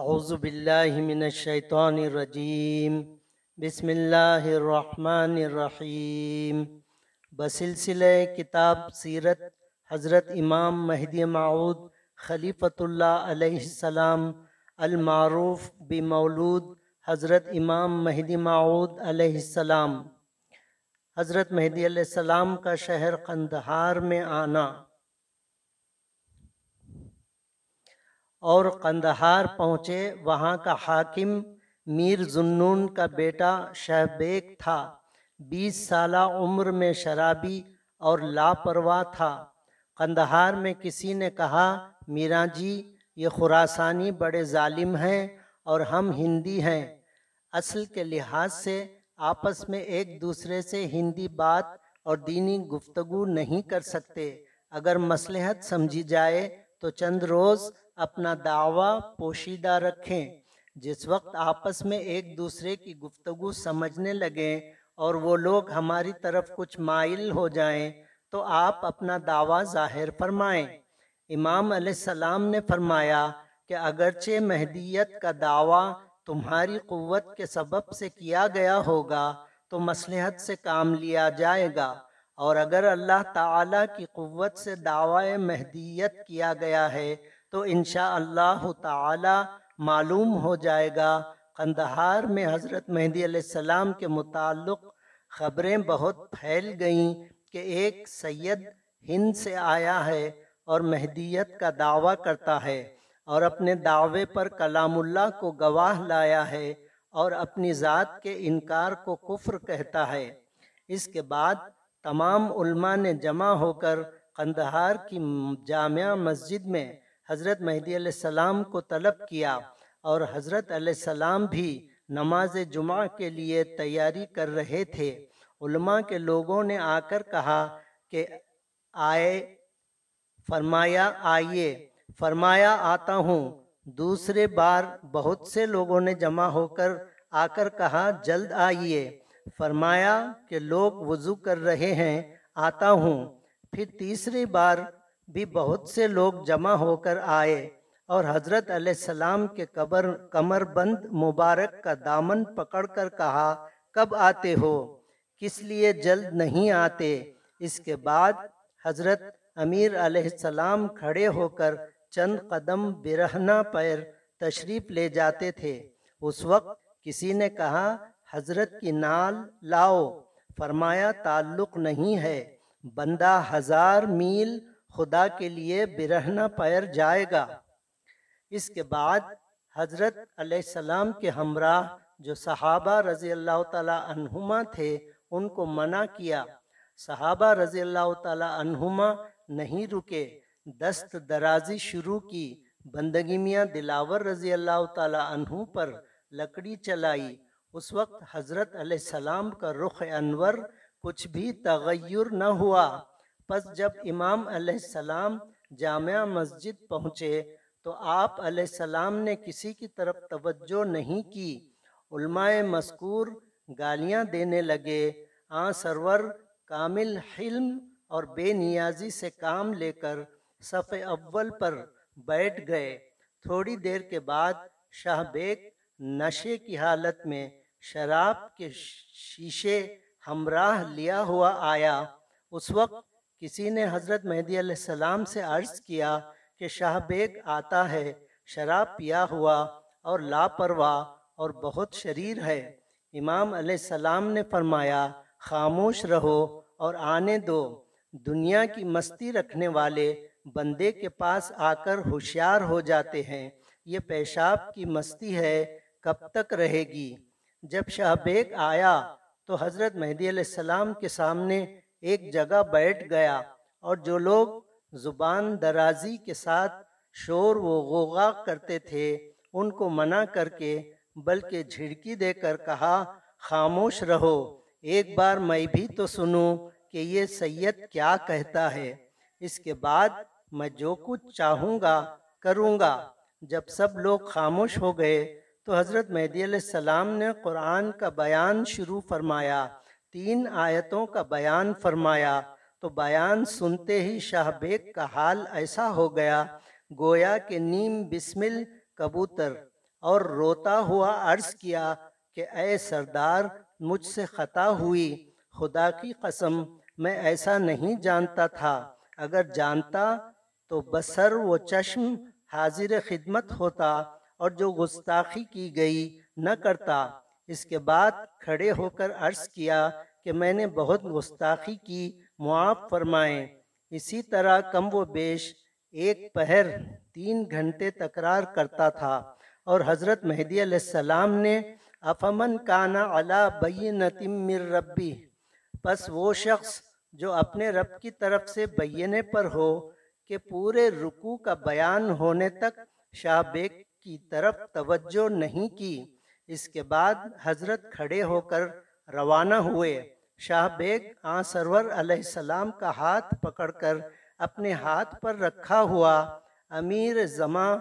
اعوذ باللہ من الشیطان الرجیم بسم اللہ الرحمن الرحیم بسلسلہ کتاب سیرت حضرت امام مہدی معود خلیفۃ اللہ علیہ السلام المعروف بمولود حضرت امام مہدی معود علیہ السلام. حضرت مہدی علیہ السلام کا شہر قندہار میں آنا۔ اور قندہار پہنچے، وہاں کا حاکم میر زنون کا بیٹا شہبیک تھا۔ بیس سالہ عمر میں شرابی اور لاپرواہ تھا۔ قندہار میں کسی نے کہا، میرا جی یہ خراسانی بڑے ظالم ہیں اور ہم ہندی ہیں۔ اصل کے لحاظ سے آپس میں ایک دوسرے سے ہندی بات اور دینی گفتگو نہیں کر سکتے۔ اگر مصلحت سمجھی جائے تو چند روز اپنا دعویٰ پوشیدہ رکھیں۔ جس وقت آپس میں ایک دوسرے کی گفتگو سمجھنے لگیں اور وہ لوگ ہماری طرف کچھ مائل ہو جائیں، تو آپ اپنا دعویٰ ظاہر فرمائیں۔ امام علیہ السلام نے فرمایا کہ اگرچہ مہدیت کا دعویٰ تمہاری قوت کے سبب سے کیا گیا ہوگا، تو مصلحت سے کام لیا جائے گا۔ اور اگر اللہ تعالیٰ کی قوت سے دعوی مہدیت کیا گیا ہے تو انشاءاللہ اللہ تعالی معلوم ہو جائے گا۔ قندہار میں حضرت مہدی علیہ السلام کے متعلق خبریں بہت پھیل گئیں کہ ایک سید ہند سے آیا ہے اور مہدیت کا دعویٰ کرتا ہے اور اپنے دعوے پر کلام اللہ کو گواہ لایا ہے اور اپنی ذات کے انکار کو کفر کہتا ہے۔ اس کے بعد تمام علماء نے جمع ہو کر قندہار کی جامعہ مسجد میں حضرت مہدی علیہ السلام کو طلب کیا اور حضرت علیہ السلام بھی نماز جمعہ کے لیے تیاری کر رہے تھے۔ علماء کے لوگوں نے آ کر کہا کہ آئے، فرمایا، آئیے۔ فرمایا، آتا ہوں۔ دوسرے بار بہت سے لوگوں نے جمع ہو کر آ کر کہا، جلد آئیے۔ فرمایا کہ لوگ وضو کر رہے ہیں، آتا ہوں۔ پھر تیسری بار بھی بہت سے لوگ جمع ہو کر آئے اور حضرت علیہ السلام کے قبر کمر بند مبارک کا دامن پکڑ کر کہا، کب آتے ہو؟ کس لیے جلد نہیں آتے؟ اس کے بعد حضرت امیر علیہ السلام کھڑے ہو کر چند قدم برہنہ پیر تشریف لے جاتے تھے۔ اس وقت کسی نے کہا، حضرت کی نال لاؤ۔ فرمایا، تعلق نہیں ہے۔ بندہ ہزار میل خدا کے لیے برہنہ پیر جائے گا۔ اس کے بعد حضرت علیہ السلام کے ہمراہ جو صحابہ رضی اللہ تعالی عنہما تھے، ان کو منع کیا۔ صحابہ رضی اللہ تعالی عنہما نہیں رکے۔ دست درازی شروع کی۔ بندگی میاں دلاور رضی اللہ تعالی عنہ پر لکڑی چلائی۔ اس وقت حضرت علیہ السلام کا رخ انور کچھ بھی تغیر نہ ہوا۔ پس جب امام علیہ السلام جامعہ مسجد پہنچے تو آپ علیہ السلام نے کسی کی طرف توجہ نہیں کی۔ علماء مذکور گالیاں دینے لگے۔ آن سرور کامل حلم اور بے نیازی سے کام لے کر صف اول پر بیٹھ گئے۔ تھوڑی دیر کے بعد شاہ بیگ نشے کی حالت میں شراب کے شیشے ہمراہ لیا ہوا آیا۔ اس وقت کسی نے حضرت مہدی علیہ السلام سے عرض کیا کہ شاہ بیگ آتا ہے، شراب پیا ہوا اور لاپرواہ اور بہت شریر ہے۔ امام علیہ السلام نے فرمایا، خاموش رہو اور آنے دو۔ دنیا کی مستی رکھنے والے بندے کے پاس آ کر ہوشیار ہو جاتے ہیں۔ یہ پیشاب کی مستی ہے، کب تک رہے گی؟ جب شاہ بیگ آیا تو حضرت مہدی علیہ السلام کے سامنے ایک جگہ بیٹھ گیا اور جو لوگ زبان درازی کے ساتھ شور و غوغا کرتے تھے، ان کو منع کر کے، بلکہ جھڑکی دے کر کہا، خاموش رہو، ایک بار میں بھی تو سنوں کہ یہ سید کیا کہتا ہے۔ اس کے بعد میں جو کچھ چاہوں گا، کروں گا۔ جب سب لوگ خاموش ہو گئے تو حضرت مہدی علیہ السلام نے قرآن کا بیان شروع فرمایا۔ تین آیتوں کا بیان فرمایا تو بیان سنتے ہی شاہ بیگ کا حال ایسا ہو گیا، گویا کہ نیم بسمل کبوتر اور روتا ہوا عرض کیا کہ اے سردار، مجھ سے خطا ہوئی، خدا کی قسم، میں ایسا نہیں جانتا تھا۔ اگر جانتا تو بسر و چشم حاضر خدمت ہوتا اور جو گستاخی کی گئی نہ کرتا۔ اس کے بعد کھڑے ہو کر عرض کیا کہ میں نے بہت گستاخی کی، معاف فرمائیں۔ اسی طرح کم و بیش ایک پہر تین گھنٹے تکرار کرتا تھا اور حضرت مہدی علیہ السلام نے افمن کانا علا بینتم من ربی، پس وہ شخص جو اپنے رب کی طرف سے بینے پر ہو کہ پورے رکوع کا بیان ہونے تک شاہ بیگ کی طرف توجہ نہیں کی۔ اس کے بعد حضرت کھڑے ہو کر روانہ ہوئے۔ شاہ بیگ آن سرور علیہ السلام کا ہاتھ پکڑ کر اپنے ہاتھ پر رکھا ہوا امیر زماں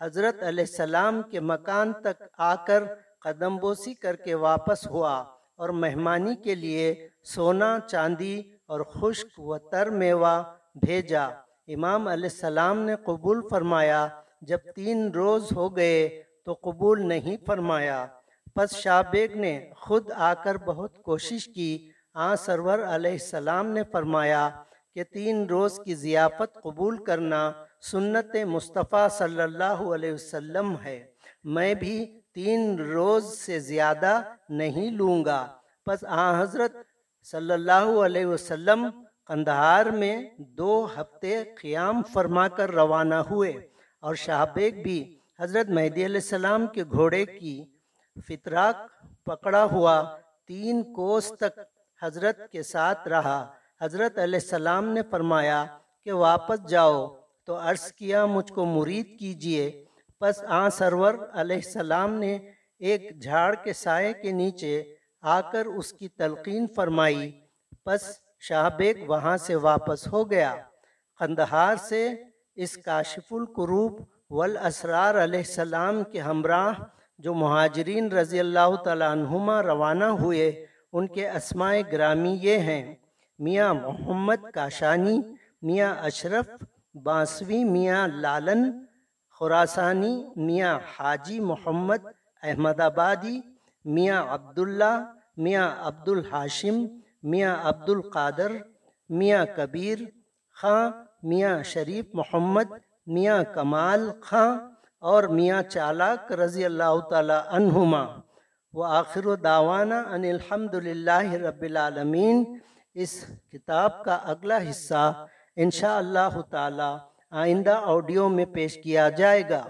حضرت علیہ السلام کے مکان تک آ کر قدم بوسی کر کے واپس ہوا اور مہمانی کے لیے سونا، چاندی اور خشک و تر میوہ بھیجا۔ امام علیہ السلام نے قبول فرمایا۔ جب تین روز ہو گئے تو قبول نہیں فرمایا۔ پس شاہ بیگ نے خود آ کر بہت کوشش کی۔ آ سرور علیہ السلام نے فرمایا کہ تین روز کی ضیافت قبول کرنا سنت مصطفیٰ صلی اللہ علیہ وسلم ہے۔ میں بھی تین روز سے زیادہ نہیں لوں گا۔ پس آ حضرت صلی اللہ علیہ وسلم قندہار میں دو ہفتے قیام فرما کر روانہ ہوئے اور شاہ بیگ بھی حضرت مہدی علیہ السلام کے گھوڑے کی فطراک پکڑا ہوا تین کوس تک حضرت کے ساتھ رہا۔ حضرت علیہ السلام نے فرمایا کہ واپس جاؤ، تو عرض کیا، مجھ کو مرید کیجیے۔ پس آن سرور علیہ السلام نے ایک جھاڑ کے سائے کے نیچے آ کر اس کی تلقین فرمائی۔ پس شاہ بیگ وہاں سے واپس ہو گیا۔ قندہار سے اس کاشف القروب والاسرار علیہ السلام کے ہمراہ جو مہاجرین رضی اللہ تعالیٰ عنہما روانہ ہوئے، ان کے اسماء گرامی یہ ہیں میاں محمد کاشانی، میاں اشرف بانسوی میاں لالن، خراسانی میاں حاجی محمد احمد آبادی، میاں عبداللہ، میاں عبد الحاشم میاں عبد القادر میاں کبیر، خاں میاں شریف محمد میاں کمال خاں اور میاں چالاک رضی اللہ تعالی عنہما۔ و آخر و داوانہ ان الحمد للہ رب العالمین۔ اس کتاب کا اگلا حصہ انشاء اللہ تعالی آئندہ آڈیو میں پیش کیا جائے گا۔